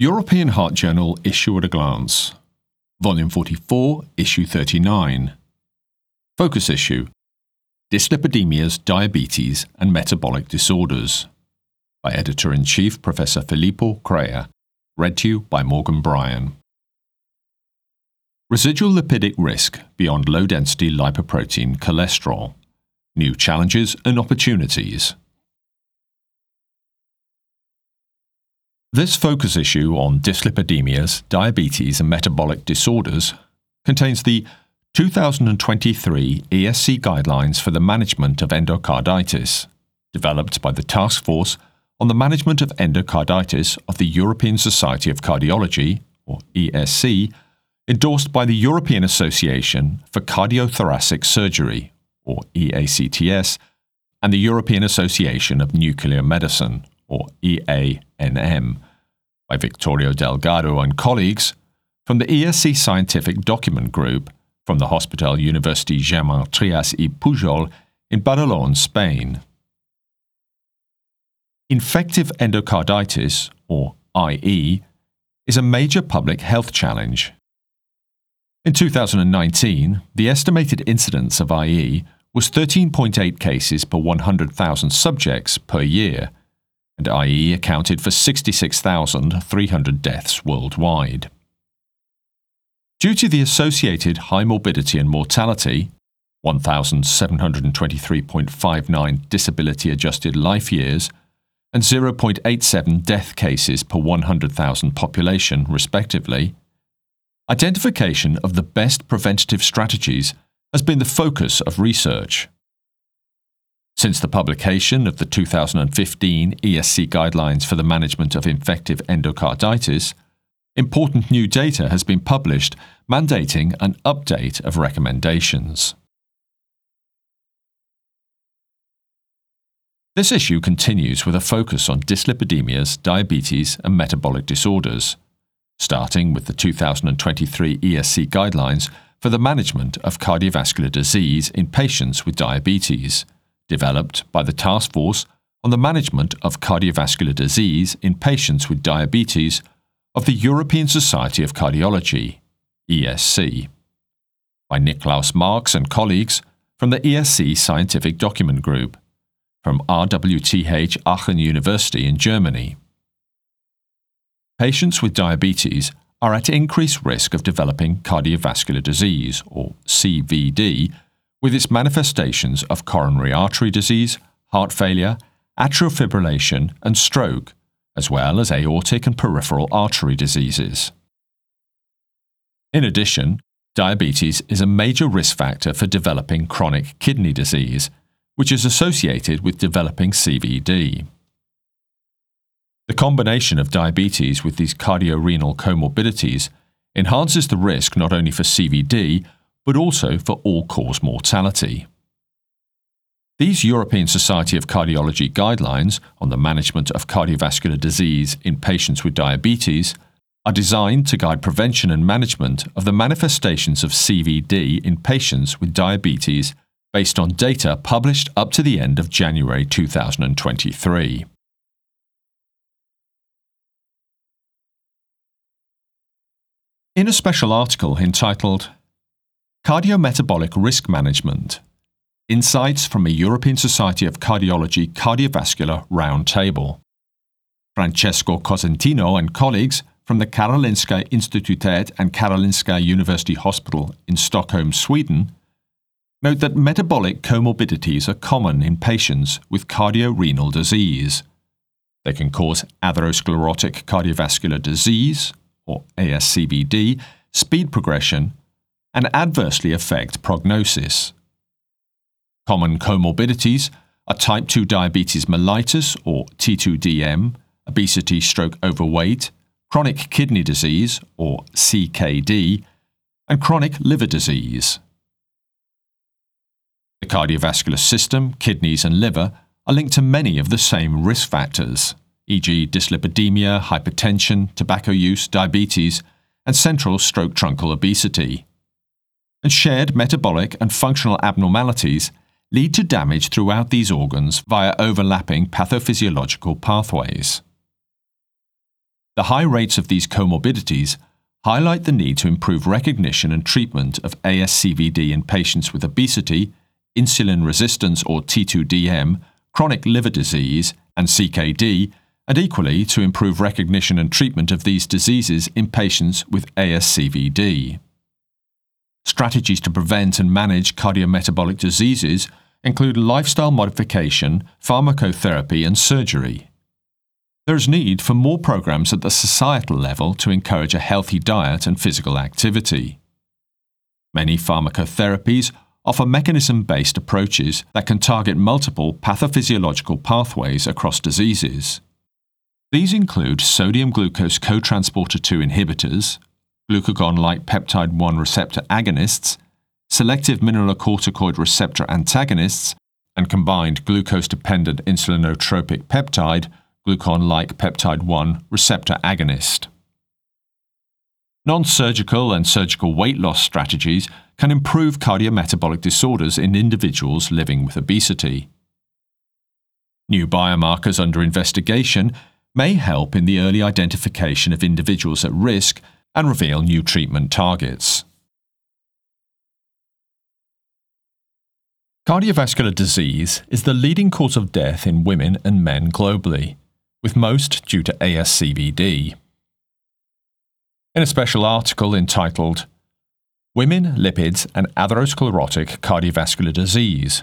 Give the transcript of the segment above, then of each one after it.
European Heart Journal Issue at a Glance, Volume 44, Issue 39. Focus Issue Dyslipidemias, Diabetes, and Metabolic Disorders by Editor in Chief Professor Filippo Crea. Read to you by Morgan Bryan. Residual lipidic risk beyond low density lipoprotein cholesterol. New challenges and opportunities. This focus issue on dyslipidemias, diabetes, and metabolic disorders contains the 2023 ESC Guidelines for the Management of Endocarditis, developed by the Task Force on the Management of Endocarditis of the European Society of Cardiology, or ESC, endorsed by the European Association for Cardiothoracic Surgery, or EACTS, and the European Association of Nuclear Medicine, or EANM, by Victoria Delgado and colleagues from the ESC Scientific Document Group from the Hospital University Germans Trias i Pujol in Badalona, Spain. Infective endocarditis, or IE, is a major public health challenge. In 2019, the estimated incidence of IE was 13.8 cases per 100,000 subjects per year and IE accounted for 66,300 deaths worldwide. Due to the associated high morbidity and mortality, 1,723.59 disability adjusted life years, and 0.87 death cases per 100,000 population, respectively, identification of the best preventative strategies has been the focus of research. Since the publication of the 2015 ESC Guidelines for the Management of Infective Endocarditis, important new data has been published mandating an update of recommendations. This issue continues with a focus on dyslipidemias, diabetes, and metabolic disorders, starting with the 2023 ESC Guidelines for the Management of Cardiovascular Disease in Patients with Diabetes developed by the Task Force on the Management of Cardiovascular Disease in Patients with Diabetes of the European Society of Cardiology, ESC, by Nikolaus Marx and colleagues from the ESC Scientific Document Group, from RWTH Aachen University in Germany. Patients with diabetes are at increased risk of developing cardiovascular disease, or CVD, with its manifestations of coronary artery disease, heart failure, atrial fibrillation, and stroke, as well as aortic and peripheral artery diseases. In addition, diabetes is a major risk factor for developing chronic kidney disease, which is associated with developing CVD. The combination of diabetes with these cardiorenal comorbidities enhances the risk not only for CVD but also for all cause mortality. These European Society of Cardiology guidelines on the management of cardiovascular disease in patients with diabetes are designed to guide prevention and management of the manifestations of CVD in patients with diabetes based on data published up to the end of January 2023. In a special article entitled Cardiometabolic Risk Management Insights from a European Society of Cardiology Cardiovascular Roundtable. Francesco Cosentino and colleagues from the Karolinska Institutet and Karolinska University Hospital in Stockholm, Sweden, note that metabolic comorbidities are common in patients with cardiorenal disease. They can cause atherosclerotic cardiovascular disease, or ASCVD, speed progression, and adversely affect prognosis. Common comorbidities are type 2 diabetes mellitus or T2DM, obesity stroke overweight, chronic kidney disease or CKD, and chronic liver disease. The cardiovascular system, kidneys, and liver are linked to many of the same risk factors, e.g., dyslipidemia, hypertension, tobacco use, diabetes, and central stroke truncal obesity and shared metabolic and functional abnormalities lead to damage throughout these organs via overlapping pathophysiological pathways. The high rates of these comorbidities highlight the need to improve recognition and treatment of ASCVD in patients with obesity, insulin resistance or T2DM, chronic liver disease, and CKD, and equally to improve recognition and treatment of these diseases in patients with ASCVD. Strategies to prevent and manage cardiometabolic diseases include lifestyle modification, pharmacotherapy, and surgery. There is need for more programs at the societal level to encourage a healthy diet and physical activity. Many pharmacotherapies offer mechanism based approaches that can target multiple pathophysiological pathways across diseases. These include sodium glucose cotransporter 2 inhibitors, glucagon like peptide 1 receptor agonists, selective mineralocorticoid receptor antagonists, and combined glucose dependent insulinotropic peptide, glucagon like peptide 1 receptor agonist. Non surgical and surgical weight loss strategies can improve cardiometabolic disorders in individuals living with obesity. New biomarkers under investigation may help in the early identification of individuals at risk and reveal new treatment targets. Cardiovascular disease is the leading cause of death in women and men globally, with most due to ASCVD. In a special article entitled Women, Lipids, and Atherosclerotic Cardiovascular Disease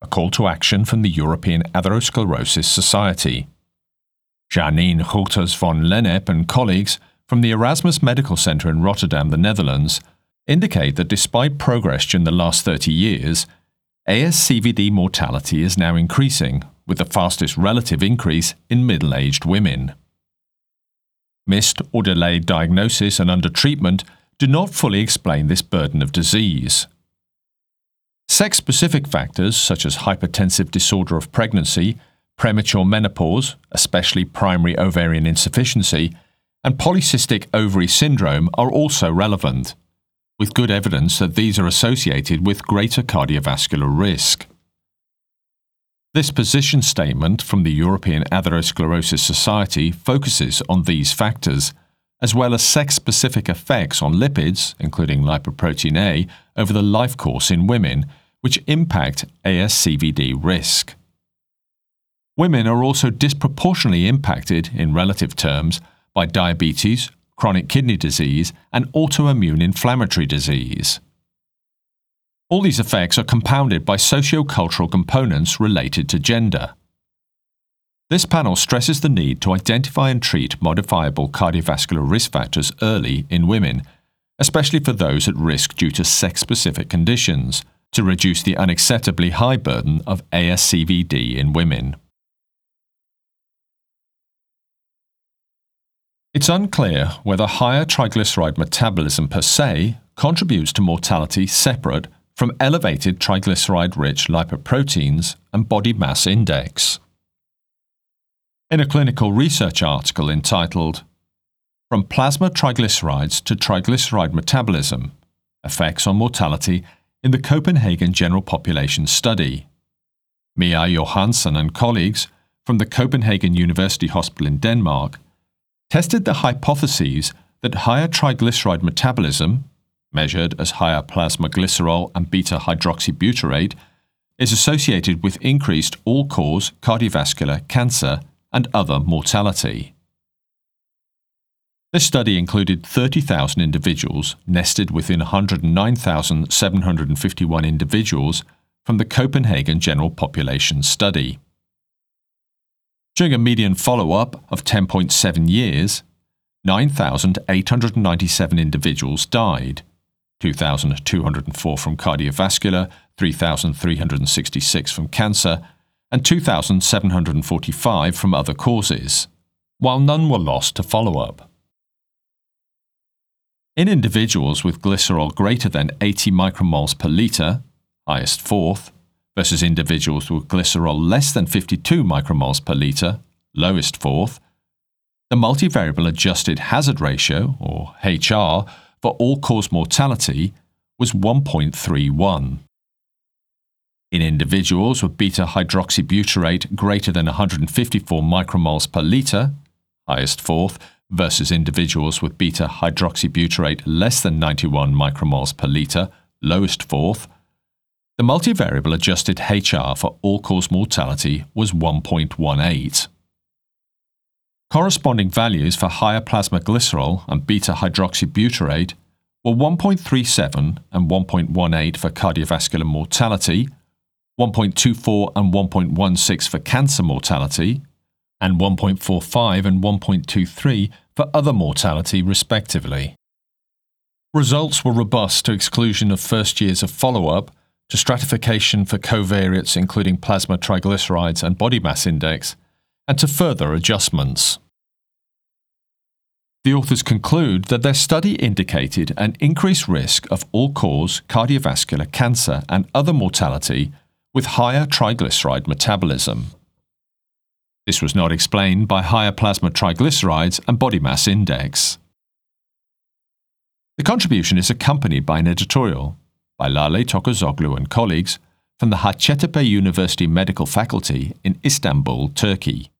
A Call to Action from the European Atherosclerosis Society. Janine Hulters von Lennep and colleagues from the Erasmus Medical Center in Rotterdam, the Netherlands, indicate that despite progress during the last 30 years, ASCVD mortality is now increasing, with the fastest relative increase in middle aged women. Missed or delayed diagnosis and undertreatment do not fully explain this burden of disease. Sex specific factors such as hypertensive disorder of pregnancy, premature menopause, especially primary ovarian insufficiency, and polycystic ovary syndrome are also relevant, with good evidence that these are associated with greater cardiovascular risk. This position statement from the European Atherosclerosis Society focuses on these factors, as well as sex specific effects on lipids, including lipoprotein A, over the life course in women, which impact ASCVD risk. Women are also disproportionately impacted, in relative terms, by diabetes, chronic kidney disease, and autoimmune inflammatory disease. All these effects are compounded by socio-cultural components related to gender. This panel stresses the need to identify and treat modifiable cardiovascular risk factors early in women, especially for those at risk due to sex specific conditions, to reduce the unacceptably high burden of ASCVD in women. It's unclear whether higher triglyceride metabolism per se contributes to mortality separate from elevated triglyceride rich lipoproteins and body mass index. In a clinical research article entitled From Plasma Triglycerides to Triglyceride Metabolism Effects on Mortality in the Copenhagen General Population Study, Mia Johansson and colleagues from the Copenhagen University Hospital in Denmark tested the hypotheses that higher triglyceride metabolism, measured as higher plasma glycerol and beta hydroxybutyrate, is associated with increased all cause cardiovascular cancer and other mortality. This study included 30,000 individuals nested within 109,751 individuals from the Copenhagen General Population Study. During a median follow up of 10.7 years, 9,897 individuals died 2,204 from cardiovascular, 3,366 from cancer, and 2,745 from other causes, while none were lost to follow up. In individuals with glycerol greater than 80 micromoles per litre, highest fourth, versus individuals with glycerol less than 52 micromoles per litre, lowest fourth, the multivariable adjusted hazard ratio, or HR, for all cause mortality was 1.31. In individuals with beta hydroxybutyrate greater than 154 micromoles per litre, highest fourth, versus individuals with beta hydroxybutyrate less than 91 micromoles per litre, lowest fourth, the multivariable adjusted HR for all cause mortality was 1.18. Corresponding values for higher plasma glycerol and beta hydroxybutyrate were 1.37 and 1.18 for cardiovascular mortality, 1.24 and 1.16 for cancer mortality, and 1.45 and 1.23 for other mortality, respectively. Results were robust to exclusion of first years of follow up, to stratification for covariates including plasma triglycerides and body mass index, and to further adjustments. The authors conclude that their study indicated an increased risk of all cause cardiovascular cancer and other mortality with higher triglyceride metabolism. This was not explained by higher plasma triglycerides and body mass index. The contribution is accompanied by an editorial by Lale Tokgozoglu and colleagues from the Hacettepe University Medical Faculty in Istanbul, Turkey.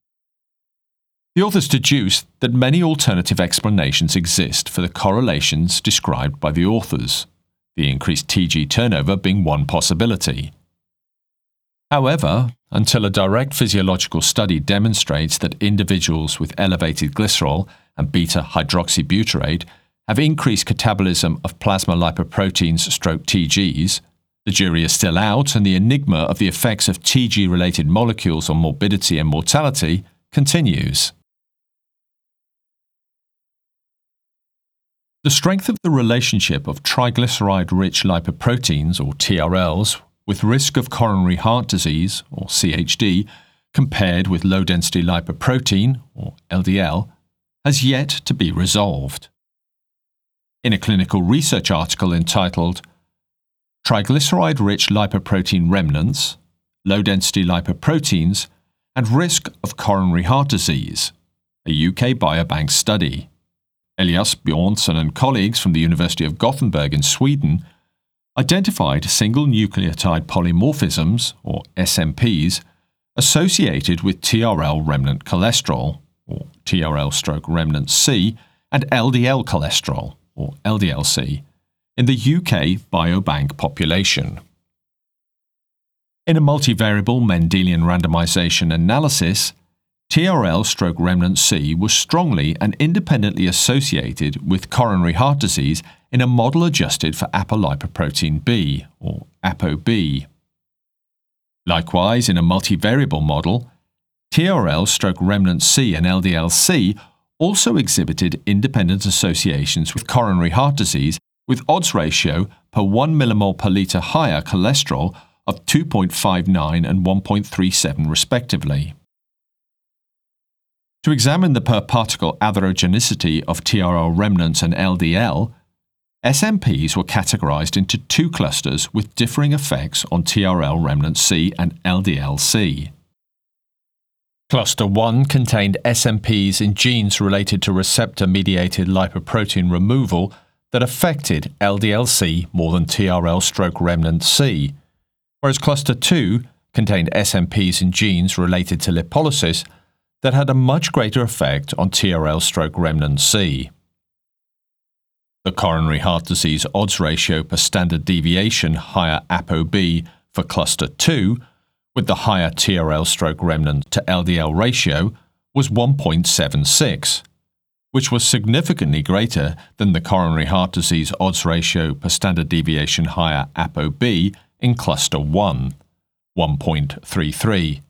The authors deduce that many alternative explanations exist for the correlations described by the authors, the increased TG turnover being one possibility. However, until a direct physiological study demonstrates that individuals with elevated glycerol and beta hydroxybutyrate have increased catabolism of plasma lipoproteins stroke TGs, the jury is still out and the enigma of the effects of TG related molecules on morbidity and mortality continues. The strength of the relationship of triglyceride rich lipoproteins, or TRLs, with risk of coronary heart disease, or CHD, compared with low density lipoprotein, or LDL, has yet to be resolved. In a clinical research article entitled Triglyceride Rich Lipoprotein Remnants, Low Density Lipoproteins, and Risk of Coronary Heart Disease, a UK Biobank study. Elias Bjornsson and colleagues from the University of Gothenburg in Sweden identified single nucleotide polymorphisms, or SNPs, associated with TRL remnant cholesterol, or TRL stroke remnant C, and LDL cholesterol, or LDLC, in the UK biobank population. In a multivariable Mendelian randomization analysis, TRL stroke remnant C was strongly and independently associated with coronary heart disease in a model adjusted for apolipoprotein B, or ApoB. Likewise, in a multivariable model, TRL stroke remnant C and LDLC also exhibited independent associations with coronary heart disease with odds ratio per 1 millimole per litre higher cholesterol of 2.59 and 1.37 respectively. To examine the per particle atherogenicity of TRL remnants and LDL, SNPs were categorized into two clusters with differing effects on TRL remnant C and LDL-C. Cluster 1 contained SNPs in genes related to receptor mediated lipoprotein removal that affected LDL-C more than TRL stroke remnant C, whereas cluster 2 contained SNPs in genes related to lipolysis that had a much greater effect on TRL stroke remnant C. The coronary heart disease odds ratio per standard deviation higher ApoB for cluster 2, with the higher TRL stroke remnant to LDL ratio, was 1.76, which was significantly greater than the coronary heart disease odds ratio per standard deviation higher ApoB in cluster 1, 1.33.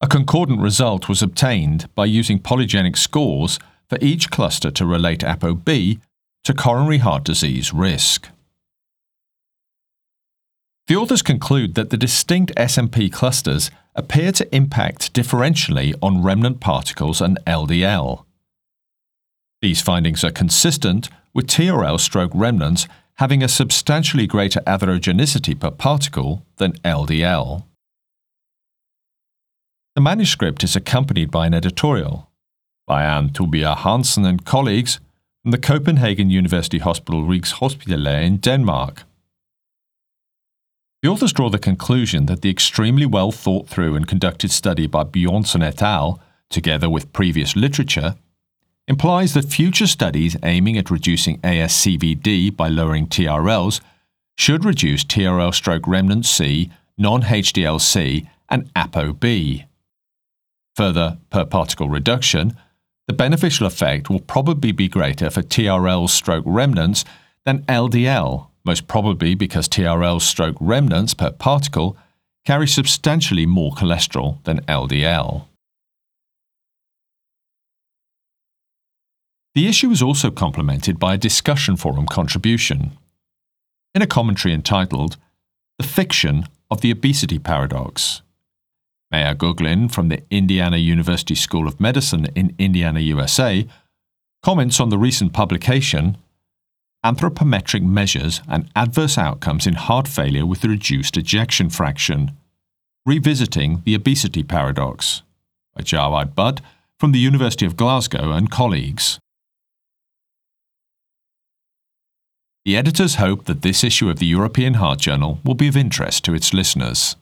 A concordant result was obtained by using polygenic scores for each cluster to relate ApoB to coronary heart disease risk. The authors conclude that the distinct SNP clusters appear to impact differentially on remnant particles and LDL. These findings are consistent with TRL stroke remnants having a substantially greater atherogenicity per particle than LDL. The manuscript is accompanied by an editorial by Anne Tybjærg-Hansen and colleagues from the Copenhagen University Hospital Rigshospitalet in Denmark. The authors draw the conclusion that the extremely well thought through and conducted study by Bjornsson et al., together with previous literature, implies that future studies aiming at reducing ASCVD by lowering TRLs should reduce TRL stroke remnant C, non HDLC, and ApoB. Further, per particle reduction, the beneficial effect will probably be greater for TRL stroke remnants than LDL, most probably because TRL stroke remnants per particle carry substantially more cholesterol than LDL. The issue is also complemented by a discussion forum contribution. In a commentary entitled The Fiction of the Obesity Paradox, Maya Guglin from the Indiana University School of Medicine in Indiana, USA, comments on the recent publication Anthropometric Measures and Adverse Outcomes in Heart Failure with Reduced Ejection Fraction Revisiting the Obesity Paradox by Jawad Butt from the University of Glasgow and colleagues. The editors hope that this issue of the European Heart Journal will be of interest to its listeners.